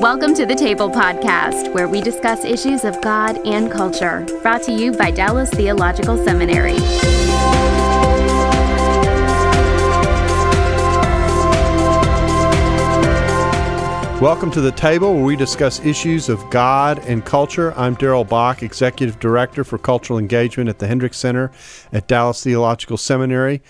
Welcome to the Table Podcast, where we discuss issues of God and culture. Brought to you by Dallas Theological Seminary. Welcome to the table where we discuss issues of God and culture. I'm Darrell Bock, Executive Director for Cultural Engagement at the Hendricks Center at Dallas Theological Seminary.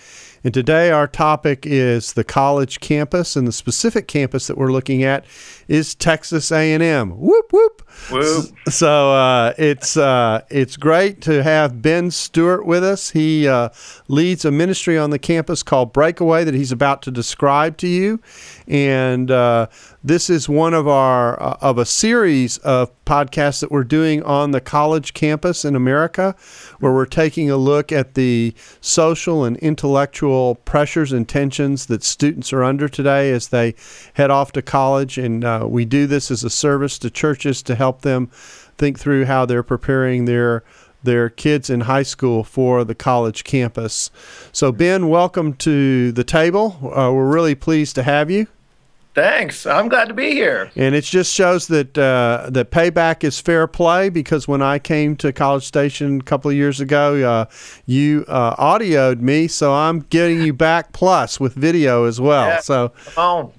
And today our topic is the college campus, and the specific campus that we're looking at is Texas A&M. Whoop whoop. Whoop. So uh, it's uh, it's great to have Ben Stuart with us. He uh, leads a ministry on the campus called Breakaway that he's about to describe to you, and uh, this is one of our uh, of a series of podcasts that we're doing on the college campus in America, where we're taking a look at the social and intellectual pressures and tensions that students are under today as they head off to college. And uh, we do this as a service to churches to help them think through how they're preparing their their kids in high school for the college campus. So, Ben, welcome to the table. Uh, we're really pleased to have you. Thanks. I'm glad to be here. And it just shows that uh, that payback is fair play because when I came to College Station a couple of years ago, uh, you uh, audioed me, so I'm getting you back plus with video as well. Yeah. So.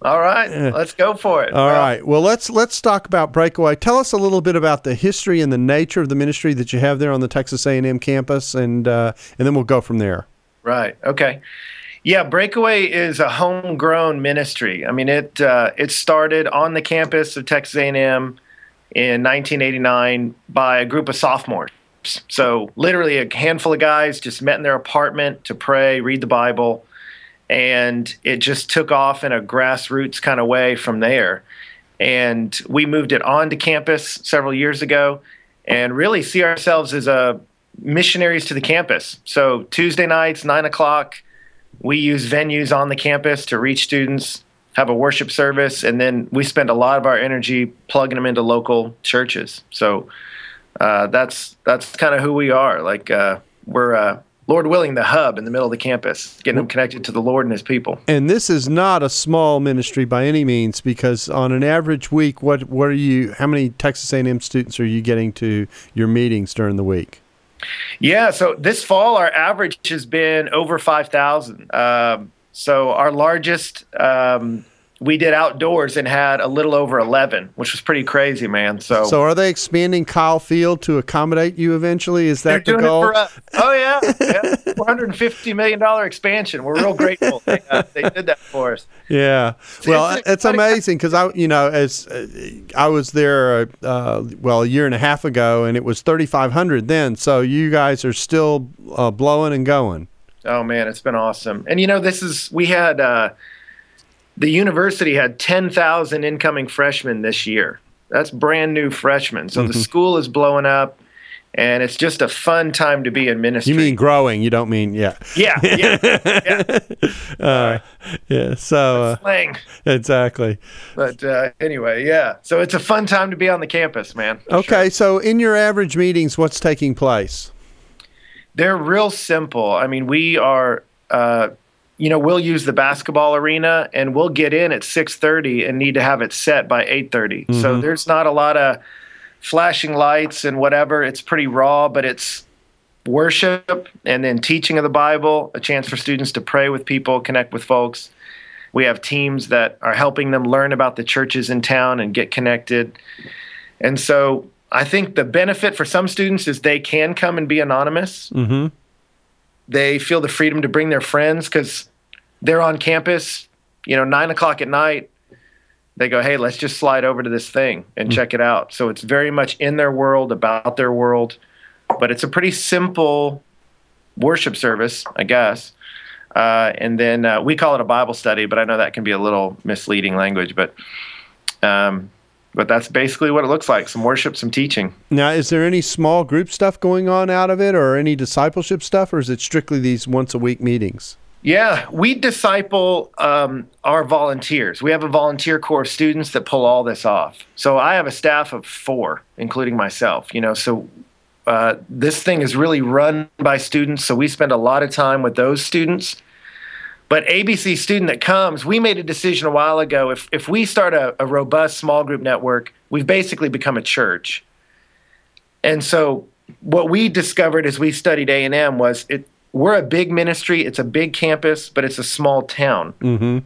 All right. Let's go for it. all right. Well, let's let's talk about Breakaway. Tell us a little bit about the history and the nature of the ministry that you have there on the Texas A&M campus, and uh, and then we'll go from there. Right. Okay. Yeah, Breakaway is a homegrown ministry. I mean, it uh, it started on the campus of Texas A&M in 1989 by a group of sophomores. So literally a handful of guys just met in their apartment to pray, read the Bible, and it just took off in a grassroots kind of way from there. And we moved it onto campus several years ago, and really see ourselves as a missionaries to the campus. So Tuesday nights, nine o'clock, we use venues on the campus to reach students, have a worship service, and then we spend a lot of our energy plugging them into local churches. So uh, that's that's kind of who we are. Like uh, we're uh, Lord willing, the hub in the middle of the campus, getting them connected to the Lord and His people. And this is not a small ministry by any means, because on an average week, what what are you? How many Texas A&M students are you getting to your meetings during the week? Yeah, so this fall our average has been over five thousand. Um, so our largest um, we did outdoors and had a little over eleven, which was pretty crazy, man. So, So are they expanding Kyle Field to accommodate you eventually? Is that the goal? it. Oh yeah, yeah, four hundred and fifty million dollar expansion. We're real grateful they, uh, they did that for us. Yeah. Well, it's it's amazing because I, you know, as uh, I was there, uh, well, a year and a half ago, and it was 3,500 then. So you guys are still uh, blowing and going. Oh man, it's been awesome. And you know, this is we had uh, the university had ten thousand incoming freshmen this year. That's brand new freshmen. So the school is blowing up, and it's just a fun time to be in ministry. You mean growing? You don't mean yeah. yeah, yeah, Uh, yeah. So uh, slang. exactly. But uh, anyway, yeah. So it's a fun time to be on the campus, man. Okay. sure. So in your average meetings, what's taking place? They're real simple. I mean, we are. You know, we'll use the basketball arena, and we'll get in at six thirty and need to have it set by eight So there's not a lot of flashing lights and whatever. It's pretty raw, but it's worship and then teaching of the Bible, a chance for students to pray with people, connect with folks. We have teams that are helping them learn about the churches in town and get connected. And so I think the benefit for some students is they can come and be anonymous. Mm-hmm. They feel the freedom to bring their friends because they're on campus, you know, nine o'clock at night. They go, hey, let's just slide over to this thing and check it out. So it's very much in their world, about their world, but it's a pretty simple worship service, I guess. Uh, and then uh, we call it a Bible study, but I know that can be a little misleading language. But um, but that's basically what it looks like: some worship, some teaching. Now, is there any small group stuff going on out of it, or any discipleship stuff, or is it strictly these once a week meetings? Yeah, we disciple um, our volunteers. We have a volunteer corps of students that pull all this off. So I have a staff of four, including myself. You know, so uh, this thing is really run by students. So we spend a lot of time with those students. But ABC student that comes, we made a decision a while ago. If if we start a, a robust small group network, we've basically become a church. And so what we discovered as we studied A and M was it we're a big ministry. It's a big campus, but it's a small town. Mm-hmm.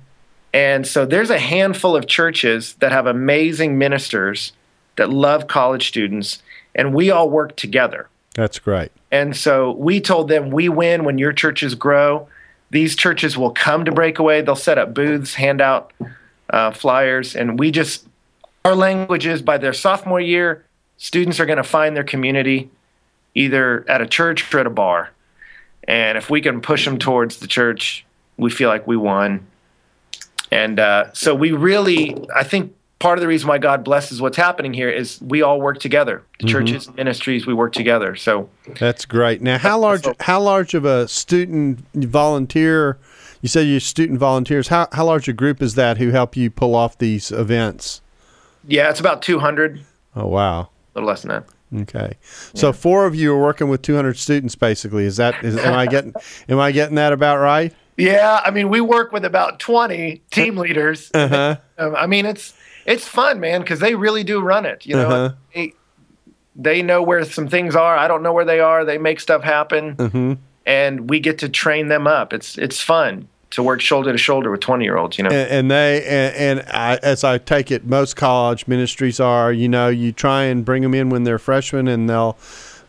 And so there's a handful of churches that have amazing ministers that love college students, and we all work together. That's great. And so we told them, we win when your churches grow. These churches will come to Breakaway. They'll set up booths, hand out uh, flyers, and we just, our language is by their sophomore year, students are going to find their community either at a church or at a bar. And if we can push them towards the church, we feel like we won. And uh, so we really, I think part of the reason why God blesses what's happening here is we all work together. The Mm-hmm. churches, and ministries, we work together. So That's great. Now, how large how large of a student volunteer? You said you're student volunteers. How how large a group is that who help you pull off these events? yeah, it's about 200, Oh wow. A little less than that. Okay. So four of you are working with 200 students basically. Is that is, am I getting am I getting that about right? Yeah, I mean, we work with about 20 team leaders. Uh-huh. Um, I mean, it's it's fun, man, because they really do run it. You know, Uh-huh. they, they know where some things are. I don't know where they are. They make stuff happen, Mm-hmm. and we get to train them up. It's it's fun to work shoulder to shoulder with 20 year olds. You know, And, and they and, and I, as I take it, most college ministries are. You know, you try and bring them in when they're freshmen, and they'll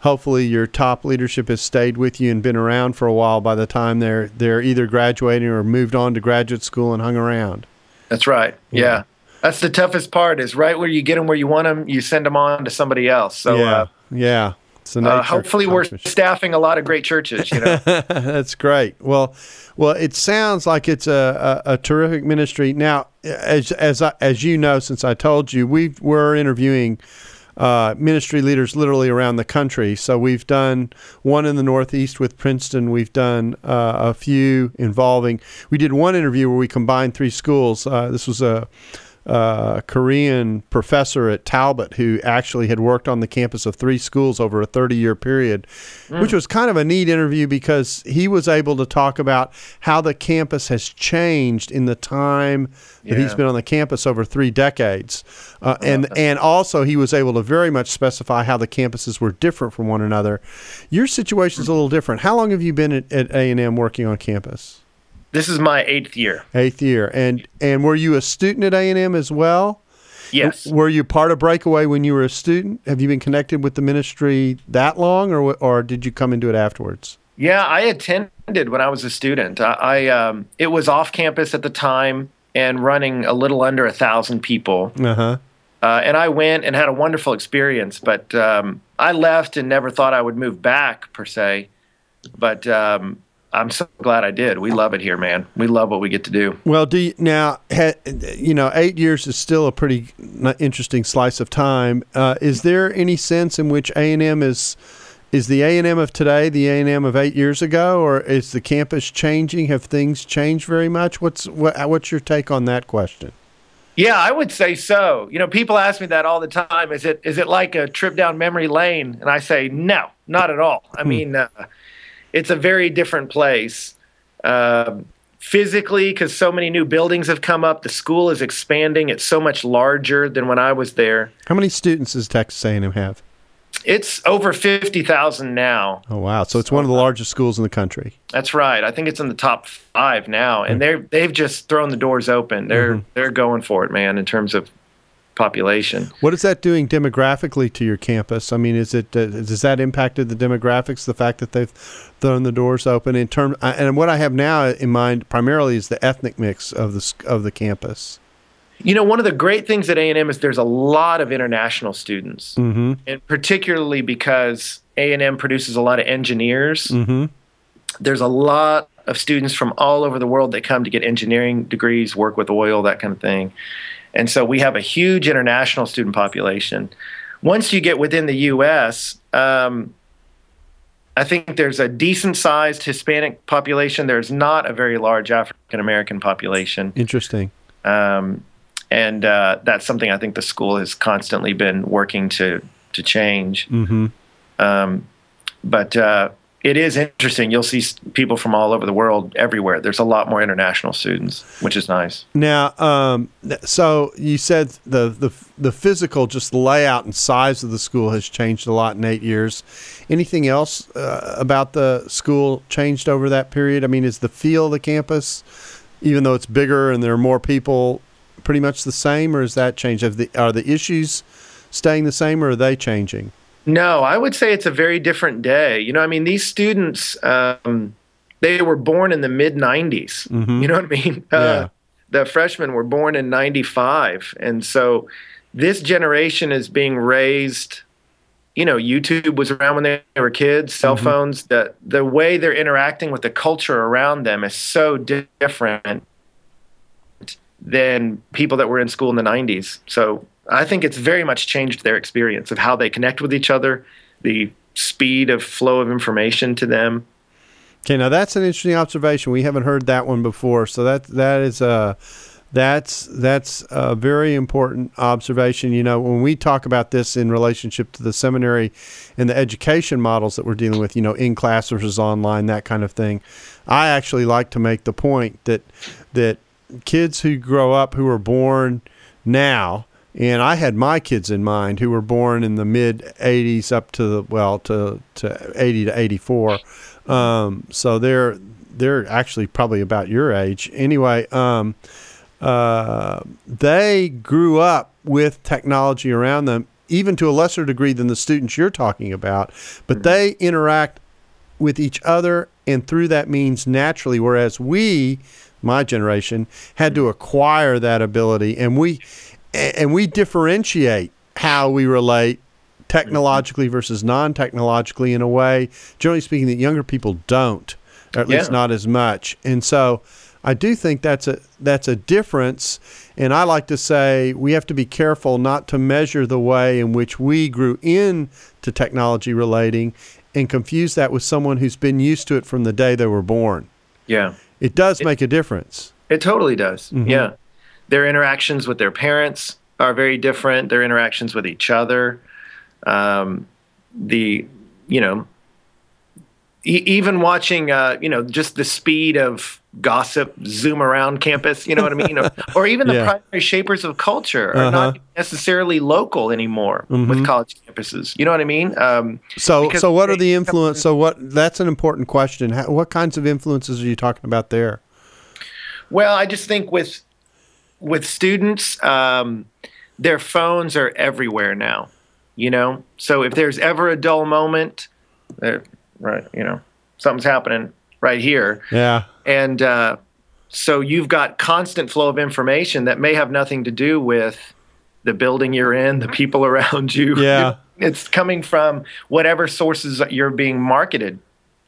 hopefully your top leadership has stayed with you and been around for a while by the time they're they're either graduating or moved on to graduate school and hung around. that's right. Yeah. That's the toughest part is right where you get them where you want them, you send them on to somebody else. So yeah, uh, yeah. Uh, hopefully we're staffing a lot of great churches. You know. That's great. Well, well, it sounds like it's a, a, a terrific ministry. Now, as as I, as you know, since I told you, we we're interviewing uh, ministry leaders literally around the country. So we've done one in the Northeast with Princeton. We've done uh, a few involving. We did one interview where we combined three schools. Uh, this was a uh, Korean professor at Talbot who actually had worked on the campus of three schools over a 30 year period, which was kind of a neat interview because he was able to talk about how the campus has changed in the time that he's been on the campus over three decades. Uh, and, and also, he was able to very much specify how the campuses were different from one another. Your situation is a little different. How long have you been at, at A&M working on campus? This is my eighth year. Eighth year, and and were you a student at A and M as well? Yes. Were you part of Breakaway when you were a student? Have you been connected with the ministry that long, or or did you come into it afterwards? Yeah, I attended when I was a student. I, I um, it was off campus at the time and running a little under a thousand people. Uh huh. Uh, and I went and had a wonderful experience. But um, I left and never thought I would move back per se. But um, I'm so glad I did. We love it here, man. We love what we get to do. Well, do you, now ha, you know eight years is still a pretty interesting slice of time. Uh, is there any sense in which A and M is is the A and M of today the A and M of eight years ago, or is the campus changing? Have things changed very much? What's what, what's your take on that question? Yeah, I would say so. You know, people ask me that all the time. Is it is it like a trip down memory lane? And I say no, not at all. I mean, uh, it's a very different place. Um physically, because so many new buildings have come up, the school is expanding. It's so much larger than when I was there. How many students does Texas A and M have? It's over fifty thousand now. Oh wow! So it's one of the largest schools in the country. That's right. I think it's in the top five now, and they're they've just thrown the doors open. They're they're going for it, man. In terms of population. What is that doing demographically to your campus? I mean, is it uh, does that impacted the demographics? The fact that they've thrown the doors open in term, uh, and what I have now in mind primarily is the ethnic mix of the of the campus. You know, one of the great things at A&M is there's a lot of international students, Mm-hmm. and particularly because A&M produces a lot of engineers. Mm-hmm. There's a lot of students from all over the world that come to get engineering degrees, work with oil, that kind of thing. And so we have a huge international student population. Once you get within the U.S., um, I think there's a decent sized Hispanic population. There's not a very large African American population. Interesting. Um, and uh, that's something I think the school has constantly been working to to change. Mm-hmm. Um, but uh, it is interesting. You'll see people from all over the world everywhere. There's a lot more international students, which is nice. Now, um, so you said the, the the physical, just the layout and size of the school has changed a lot in eight years. Anything else uh, about the school changed over that period? I mean, is the feel of the campus, even though it's bigger and there are more people, pretty much the same, or is that changed? Have the are the issues staying the same, or are they changing? No, I would say it's a very different day. You know, I mean, these students, um, they were born in the mid 90s. Mhm. You know what I mean? Yeah. Uh, the freshmen were born in 95. And so this generation is being raised. You know, YouTube was around when they were kids, cell phones. The, the way they're interacting with the culture around them is so different than people that were in school in the 90s. So I think it's very much changed their experience of how they connect with each other, the speed of flow of information to them. Okay, now that's an interesting observation. We haven't heard that one before, so that that is a that's that's a very important observation. You know, when we talk about this in relationship to the seminary and the education models that we're dealing with, you know, in class versus online, that kind of thing, I actually like to make the point that that kids who grow up who are born now and I had my kids in mind who were born in the mid 80s up to the well to to 80 to 84 um, so they're they're actually probably about your age. Anyway um, uh, they grew up with technology around them even to a lesser degree than the students you're talking about but they interact with each other and through that means naturally whereas we my generation had to acquire that ability and we and we differentiate how we relate technologically versus non-technologically in a way generally speaking that younger people don't or at least not as much and so I do think that's a that's a difference and I like to say we have to be careful not to measure the way in which we grew in to technology relating and confuse that with someone who's been used to it from the day they were born Yeah. it does make a difference It totally does. Mhm. Yeah. Their interactions with their parents are very different. Their interactions with each other, um, the, you know, e- even watching, uh, you know, just the speed of gossip zoom around campus, you know what I mean? or, or even the Yeah. primary shapers of culture are Uh-huh. not necessarily local anymore Mhm. with college campuses. You know what I mean? Um, So, so what are the influence? So, what? That's an important question. How, what kinds of influences are you talking about there? Well, I just think with with students, um, their phones are everywhere now. You know, so if there's ever a dull moment, right, you know, something's happening right here, Yeah, and uh, so you've got constant flow of information that may have nothing to do with the building you're in, the people around you. Yeah. it's coming from whatever sources you're being marketed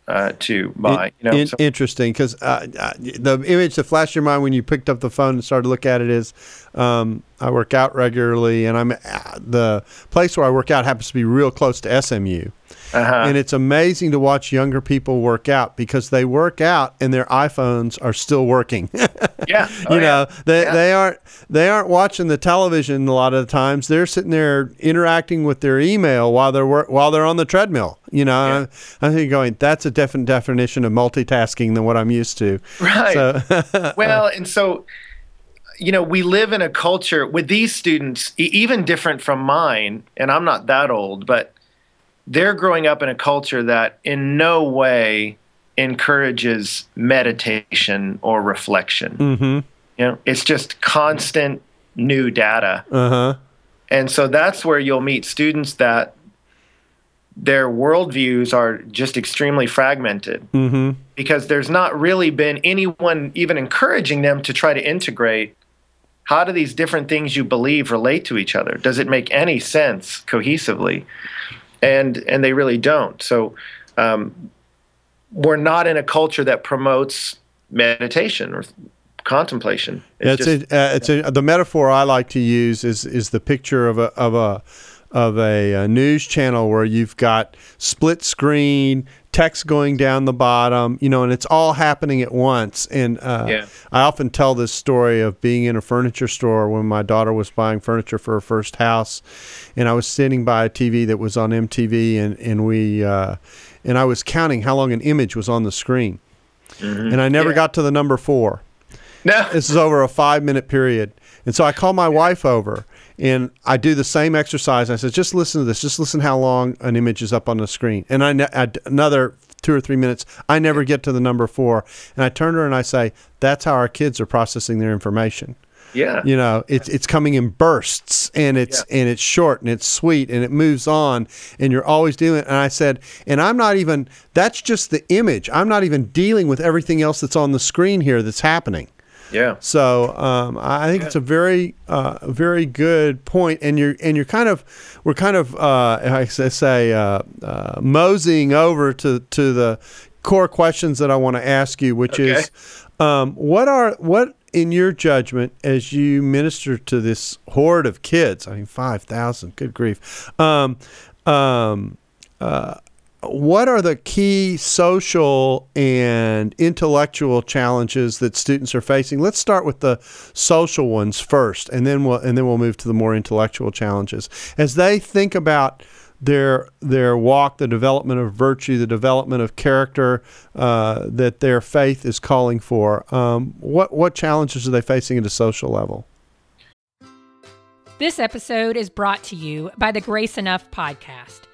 uh, to. In- you know, in- so- interesting because uh, uh, the image that flashed your mind when you picked up the phone and started to look at it is um, I work out regularly, and I'm uh, the place where I work out happens to be real close to SMU. uh-huh. and it's amazing to watch younger people work out because they work out and their iPhones are still working. yeah, you Oh, know, yeah. they Yeah. they aren't they aren't watching the television a lot of the times. They're sitting there interacting with their email while they're wor- while they're on the treadmill. You know, Yeah. I'm, I'm going that's a different definition of multitasking than what I'm used to. Right. So, well, and so, you know, we live in a culture with these students, e- even different from mine, and I'm not that old, but they're growing up in a culture that in no way encourages meditation or reflection. mm-hmm. You know, it's just constant new data. Uh huh. And so that's where you'll meet students that their worldviews are just extremely fragmented Mm-hmm. because there's not really been anyone even encouraging them to try to integrate how do these different things you believe relate to each other? Does it make any sense cohesively? And and they really don't. So um, we're not in a culture that promotes meditation or contemplation. It's, just, a, uh, it's a, the metaphor I like to use is is the picture of a of a of a, a news channel where you've got split screen text going down the bottom, you know, and it's all happening at once. And uh, Yeah. I often tell this story of being in a furniture store when my daughter was buying furniture for her first house, and I was sitting by a TV that was on MTV, and and we uh, and I was counting how long an image was on the screen, and I never Yeah. got to the number four. no, This is over a five minute period. And so I call my wife over and I do the same exercise. I said, just listen to this. Just listen how long an image is up on the screen. And I, ne- another two or three minutes, I never get to the number four. And I turn to her and I say, that's how our kids are processing their information. yeah, You know, it's it's coming in bursts and it's and it's short and it's sweet and it moves on and you're always dealing. And I said, and I'm not even. That's just the image. I'm not even dealing with everything else that's on the screen here that's happening. Yeah, So um, I think it's a very, uh, very good point, and you're and you're kind of, we're kind of, uh, I say, uh, uh, moseying over to to the core questions that I want to ask you, which is, um, what are what in your judgment as you minister to this horde of kids? I mean, five thousand, good grief. Um, um, uh, what are the key social and intellectual challenges that students are facing? Let's start with the social ones first, and then we'll and then we'll move to the more intellectual challenges as they think about their their walk, the development of virtue, the development of character uh, that their faith is calling for. Um, what what challenges are they facing at a social level? This episode is brought to you by the Grace Enough podcast.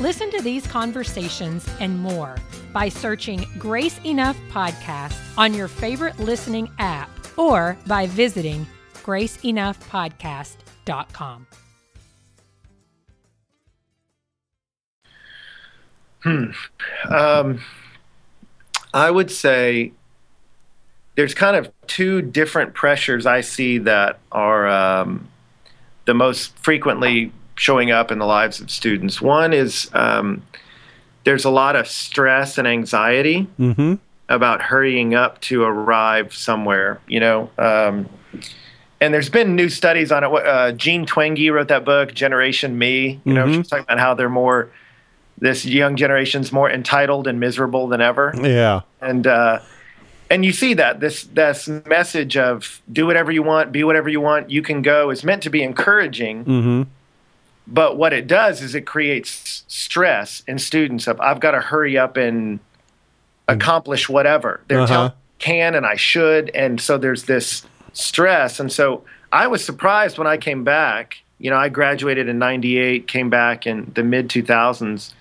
Listen to these conversations and more by searching Grace Enough Podcast on your favorite listening app or by visiting graceenoughpodcast.com. Um, I would say there's kind of two different pressures I see that are um, the most frequently showing up in the lives of students. One is um, there's a lot of stress and anxiety Mm-hmm. about hurrying up to arrive somewhere, you know. Um, and there's been new studies on it. What- Uh, Jean Twenge wrote that book, Generation Me. You know, Mhm. she's talking about how they're more, this young generation's more entitled and miserable than ever. Yeah. And uh, and you see that this this message of do whatever you want, be whatever you want, you can go is meant to be encouraging. Mm-hmm. But what it does is it creates stress in students of I've got to hurry up and accomplish whatever they're Uh-huh. telling me I can and I should, and so there's this stress. And so I was surprised when I came back. You know, I graduated in '98, came back in the mid 2000s,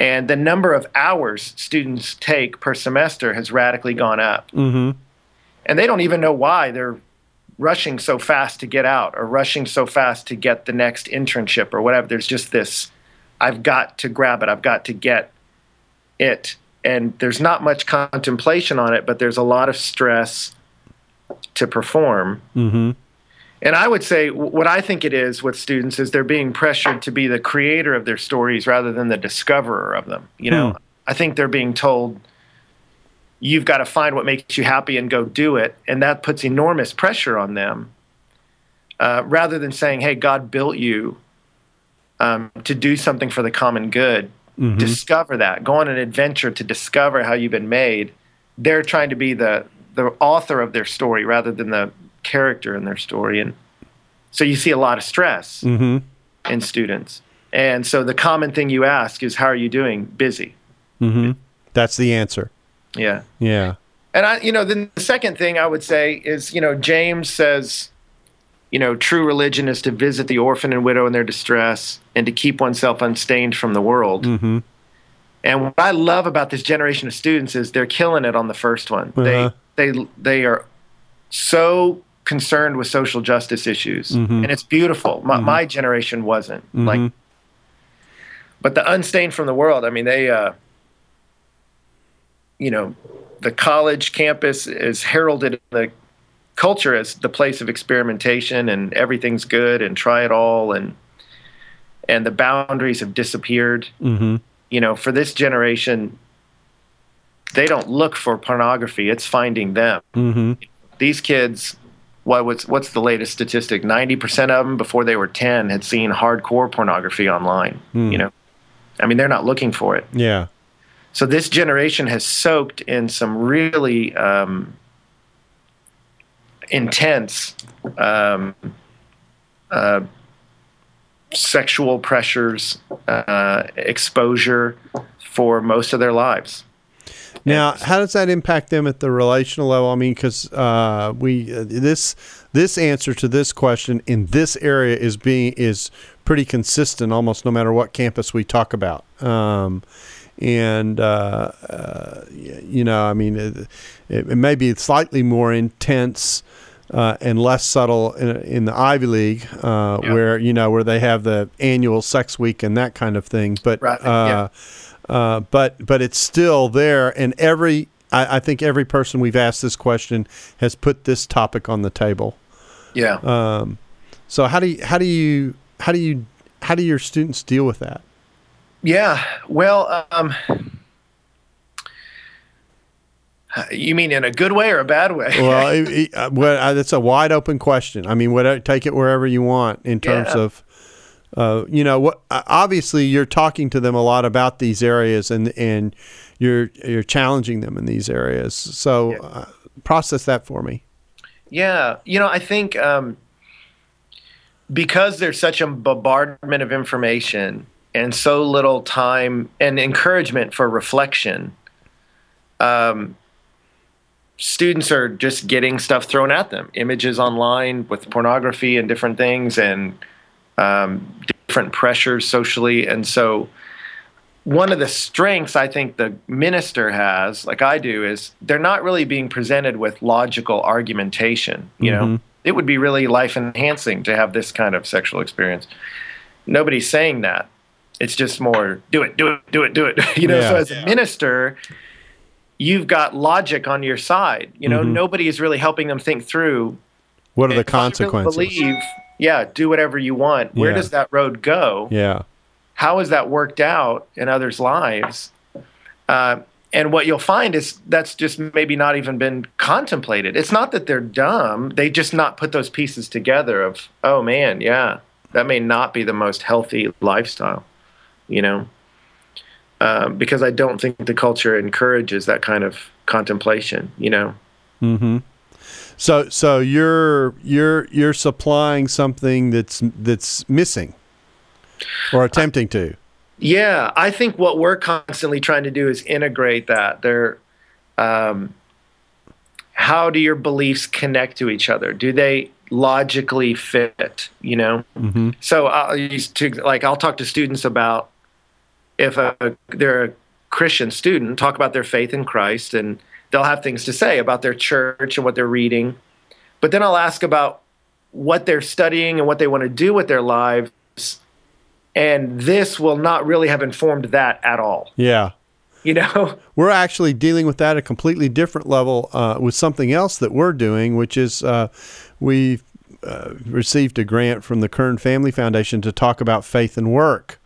and the number of hours students take per semester has radically gone up Mm-hmm. and they don't even know why they're rushing so fast to get out or rushing so fast to get the next internship or whatever. There's just this i've got to grab it. I've got to get it. And there's not much contemplation on it but there's a lot of stress to perform. Mm-hmm. and I would say what I think it is with students is they're being pressured to be the creator of their stories rather than the discoverer of them. You know, I think they're being told you've got to find what makes you happy and go do it, and that puts enormous pressure on them. Uh, rather than saying, "Hey, God built you um, to do something for the common good," Mm-hmm. discover that. Go on an adventure to discover how you've been made. They're trying to be the the author of their story rather than the character in their story, and so you see a lot of stress Mm-hmm. in students. And so the common thing you ask is, "How are you doing?" Busy. Mm-hmm. That's the answer. Yeah. Yeah. And I, you know, then the second thing I would say is, you know, James says, you know, true religion is to visit the orphan and widow in their distress and to keep oneself unstained from the world. Mm-hmm. And what I love about this generation of students is they're killing it on the first one. Uh-huh. They they they are so concerned with social justice issues, Mm-hmm. and it's beautiful. My, my generation wasn't like, but the unstained from the world. I mean, they, uh, you know, the college campus is heralded in the culture as the place of experimentation, and everything's good, and try it all, and and the boundaries have disappeared. Mm-hmm. You know, for this generation, they don't look for pornography; it's finding them Mm-hmm. these kids what what's what's the latest statistic 90% of them before they were 10 had seen hardcore pornography online you know i mean they're not looking for it Yeah. So this generation has soaked in some really um, intense um, uh, sexual pressures uh, exposure for most of their lives Now, how does that impact them at the relational level? I mean, because uh, we uh, this this answer to this question in this area is being is pretty consistent, almost no matter what campus we talk about. Um, and uh, uh, you know, I mean, it, it, it may be slightly more intense. Uh, and less subtle in, in the Ivy League, uh, Yeah. where you know where they have the annual sex week and that kind of thing. But Right, uh, uh, but but it's still there, and every I, I think every person we've asked this question has put this topic on the table. yeah Um, so how do you how do you how do you how do your students deal with that? Yeah. Well, um, you mean in a good way or a bad way? Well, it, it, uh, well, uh, that's a wide open question. I mean, whatever, take it wherever you want in terms Yeah. of. Uh, you know what? uh, Obviously, you're talking to them a lot about these areas, and and you're you're challenging them in these areas. So, Yeah. uh, process that for me. yeah. You know, I think um, because there's such a bombardment of information and so little time and encouragement for reflection, um, students are just getting stuff thrown at them. Images online with pornography and different things and um, different pressures socially. And so one of the strengths i think the minister has like i do is they're not really being presented with logical argumentation you know? It would be really life enhancing to have this kind of sexual experience. Nobody's saying that it's just more do it do it do it do it you know so Yeah. as a minister you've got logic on your side you know nobody is really helping them think through What are the if really consequences? believe yeah do whatever you want where Yeah. does that road go yeah. how has that worked out in others' lives? Uh, and what you'll find is that's just maybe not even been contemplated. It's not that they're dumb; they just not put those pieces together. Of oh man, yeah, that may not be the most healthy lifestyle, you know, um, because I don't think the culture encourages that kind of contemplation. You know, Mm-hmm. So so you're you're you're supplying something that's that's missing, or attempting to. Yeah, I think what we're constantly trying to do is integrate that. They're, um, how do your beliefs connect to each other? Do they logically fit? You know. Mm-hmm. So I'll use to like I'll talk to students about if a, they're a Christian student, talk about their faith in Christ, and they'll have things to say about their church and what they're reading. But then I'll ask about what they're studying and what they want to do with their lives. And this will not really have informed that at all. Yeah. You know? We're actually dealing with that at a completely different level uh, with something else that we're doing, which is uh, we uh, received a grant from the Kern Family Foundation to talk about faith and work.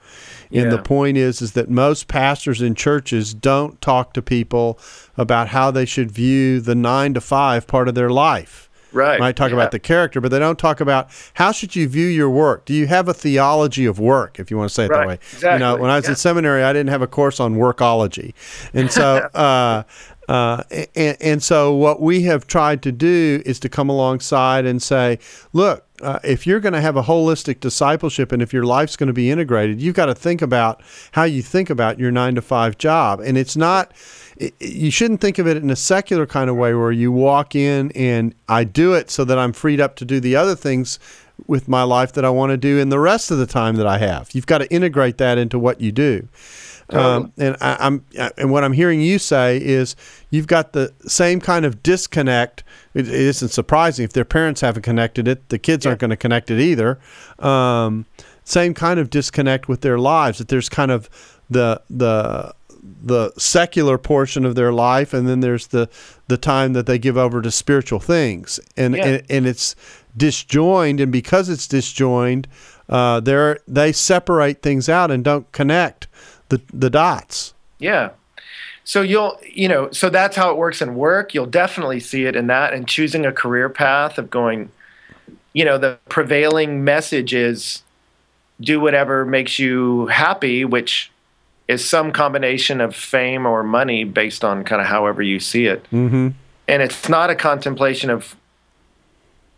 And the point is, is that most pastors in churches don't talk to people about how they should view the nine to five part of their life. Right. might talk Yeah. about the character, but they don't talk about how should you view your work. Do you have a theology of work, if you want to say it that Right. way? You know, when I was Yeah. in seminary, I didn't have a course on workology, and so uh, uh, and, and so what we have tried to do is to come alongside and say, look. Uh, if you're going to have a holistic discipleship and if your life's going to be integrated, you've got to think about how you think about your nine to five job. And it's not, it, you shouldn't think of it in a secular kind of way where you walk in and I do it so that I'm freed up to do the other things with my life that I want to do in the rest of the time that I have. You've got to integrate that into what you do. Um, and I, I'm and what I'm hearing you say is you've got the same kind of disconnect. It, it isn't surprising if their parents haven't connected it; the kids aren't going to connect it either. Um, same kind of disconnect with their lives. That there's kind of the the the secular portion of their life, and then there's the the time that they give over to spiritual things, and Yeah. and, and it's disjoined, and because it's disjoined, uh, they they separate things out and don't connect the the dots. Yeah. So you'll, you know, so that's how it works in work. You'll definitely see it in that and choosing a career path of going, you know, the prevailing message is do whatever makes you happy, which is some combination of fame or money based on kind of however you see it. Mm-hmm. And it's not a contemplation of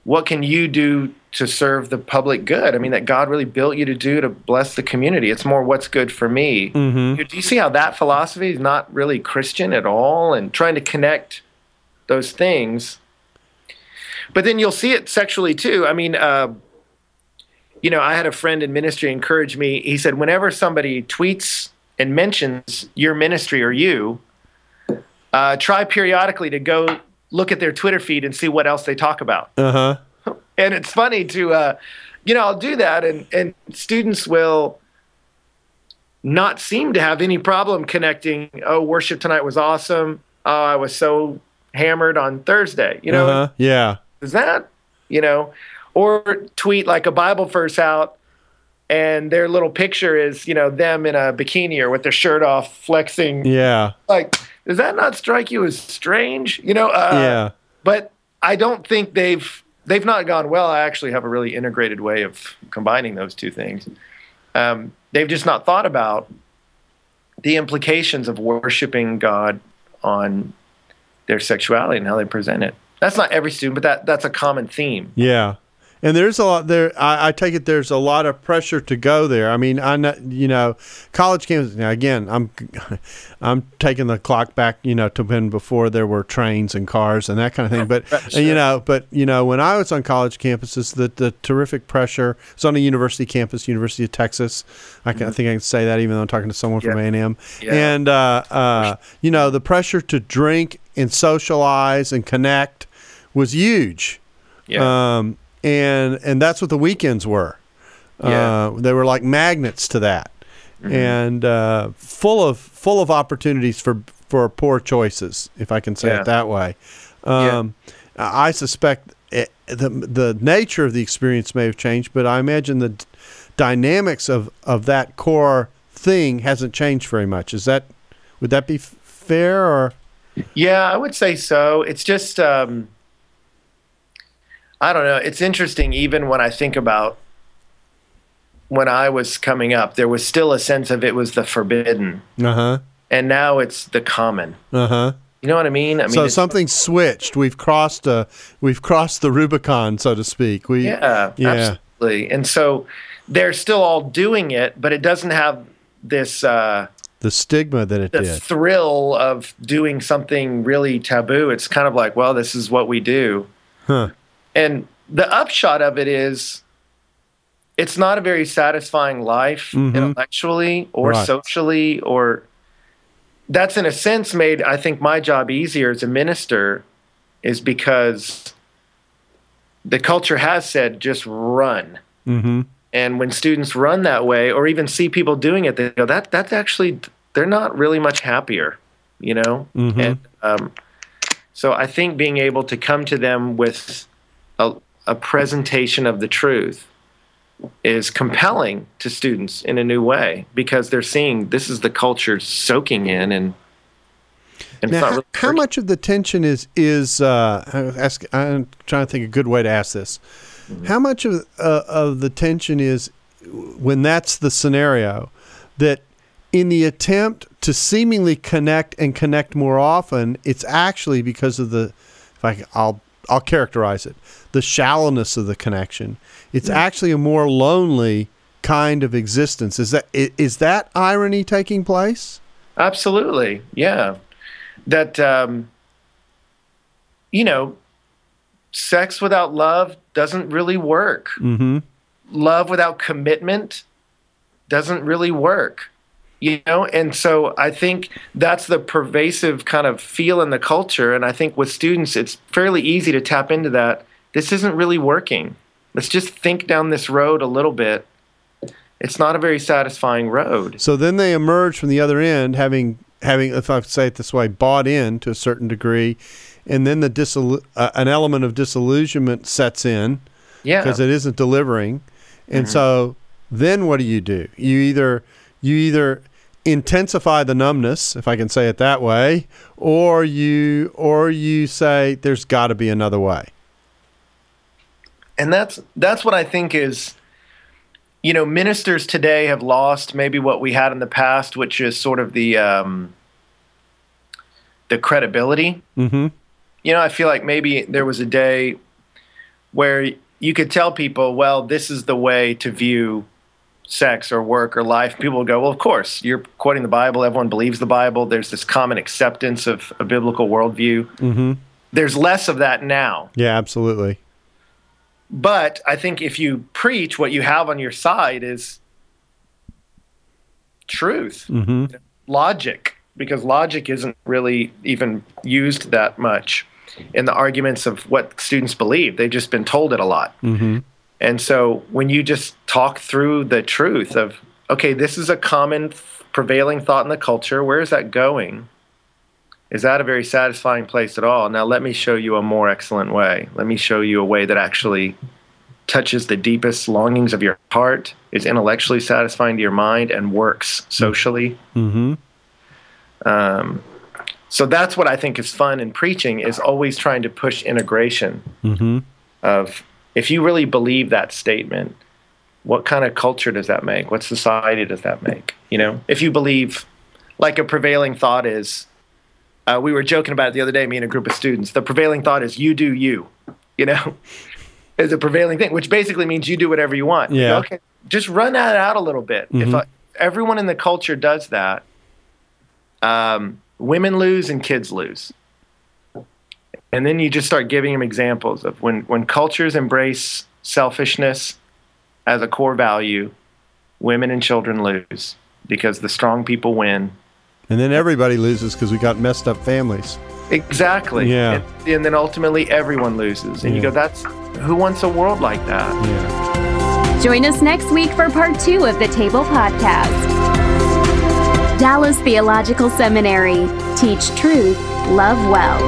what can you do to serve the public good? I mean, that God really built you to do to bless the community. It's more what's good for me. Mm-hmm. Do you see how that philosophy is not really Christian at all and trying to connect those things? But then you'll see it sexually too. I mean, uh, you know, I had a friend in ministry encourage me. He said, whenever somebody tweets and mentions your ministry or you, uh, try periodically to go look at their Twitter feed and see what else they talk about Uh huh. And it's funny to uh, you know i'll do that and and students will not seem to have any problem connecting oh worship tonight was awesome oh i was so hammered on thursday you know Uh-huh. Yeah. is that you know or tweet like a bible verse out and their little picture is you know them in a bikini or with their shirt off flexing Yeah. like does that not strike you as strange you know uh, yeah. but I don't think they've they've not gone well. I actually have a really integrated way of combining those two things. Um, they've just not thought about the implications of worshiping God on their sexuality and how they present it. That's not every student, but that that's a common theme. Yeah. And there's a lot there. I, I take it there's a lot of pressure to go there. I mean, I know, you know, college campus. Now again, I'm, I'm taking the clock back, you know, to when before there were trains and cars and that kind of thing. But and, you know, but you know, when I was on college campuses, the the terrific pressure. It's on a university campus, University of Texas. I, can, I think I can say that even though I'm talking to someone from A Yeah. and M. Yeah. And uh, uh, you know, the pressure to drink and socialize and connect was huge. Yeah. Um, and and that's what the weekends were. Yeah. Uh, they were like magnets to that, Mm-hmm. and uh, full of full of opportunities for for poor choices, if I can say Yeah. it that way. Um, I suspect it, the the nature of the experience may have changed, but I imagine the d- dynamics of of that core thing hasn't changed very much. Is that would that be f- fair or? Yeah, I would say so. It's just, um, I don't know. It's interesting, even when I think about when I was coming up, there was still a sense of it was the forbidden, Uh huh. and now it's the common. Uh huh. You know what I mean? I mean, so something switched. We've crossed uh we've crossed the Rubicon, so to speak. We Yeah, yeah. absolutely. And so they're still all doing it, but it doesn't have this uh, the stigma that it the did. thrill of doing something really taboo. It's kind of like, well, this is what we do. Huh. And the upshot of it is it's not a very satisfying life Mhm. intellectually or Right. socially or that's in a sense made I think my job easier as a minister is because the culture has said just run. Mm-hmm. And when students run that way or even see people doing it, they go, that that's actually they're not really much happier, you know? Mhm. And um, so I think being able to come to them with a, a presentation of the truth is compelling to students in a new way because they're seeing this is the culture soaking in and, and Now, not how, how much of the tension is is uh, ask, I'm trying to think a good way to ask this. Mm-hmm. How much of uh, of the tension is when that's the scenario that in the attempt to seemingly connect and connect more often, it's actually because of the if I, I will I'll characterize it the shallowness of the connection. It's actually a more lonely kind of existence. Is that is that irony taking place? Absolutely, yeah. that um, you know, sex without love doesn't really work. Mm-hmm. Love without commitment doesn't really work. You know, and so I think that's the pervasive kind of feel in the culture. And I think with students, it's fairly easy to tap into that. This isn't really working. Let's just think down this road a little bit. It's not a very satisfying road. So then they emerge from the other end, having having, if I say it this way, bought in to a certain degree, and then the disillu- uh, an element of disillusionment sets in Yeah. because it isn't delivering, and so then what do you do? You either you either intensify the numbness, if I can say it that way, or you or you say there's got to be another way. and that's that's what I think is you know ministers today have lost maybe what we had in the past which is sort of the um, the credibility Mm-hmm. you know I feel like maybe there was a day where you could tell people well this is the way to view sex or work or life people would go well of course you're quoting the bible everyone believes the bible there's this common acceptance of a biblical worldview Mm-hmm. there's less of that now Yeah, absolutely. But I think if you preach, what you have on your side is truth, Mm-hmm. logic, because logic isn't really even used that much in the arguments of what students believe. They've just been told it a lot. Mm-hmm. And so when you just talk through the truth of, okay, this is a common prevailing thought in the culture, where is that going? Is that a very satisfying place at all? Now, let me show you a more excellent way. Let me show you a way that actually touches the deepest longings of your heart, is intellectually satisfying to your mind, and works socially. Mm-hmm. Um, so that's what I think is fun in preaching is always trying to push integration Mm-hmm. of if you really believe that statement, what kind of culture does that make? What society does that make? You know, if you believe, like a prevailing thought is, uh, we were joking about it the other day, me and a group of students. The prevailing thought is you do you, you know, is a prevailing thing, which basically means you do whatever you want. You go, Yeah. okay, just run that out a little bit. If uh, everyone in the culture does that, um, women lose and kids lose and then you just start giving them examples of when when cultures embrace selfishness as a core value women and children lose because the strong people win And then everybody loses because we got messed up families. exactly Yeah. and, and then ultimately everyone loses and you go that's who wants a world like that Yeah. Join us next week for part two of the Table Podcast. Dallas Theological Seminary. Teach truth, love well.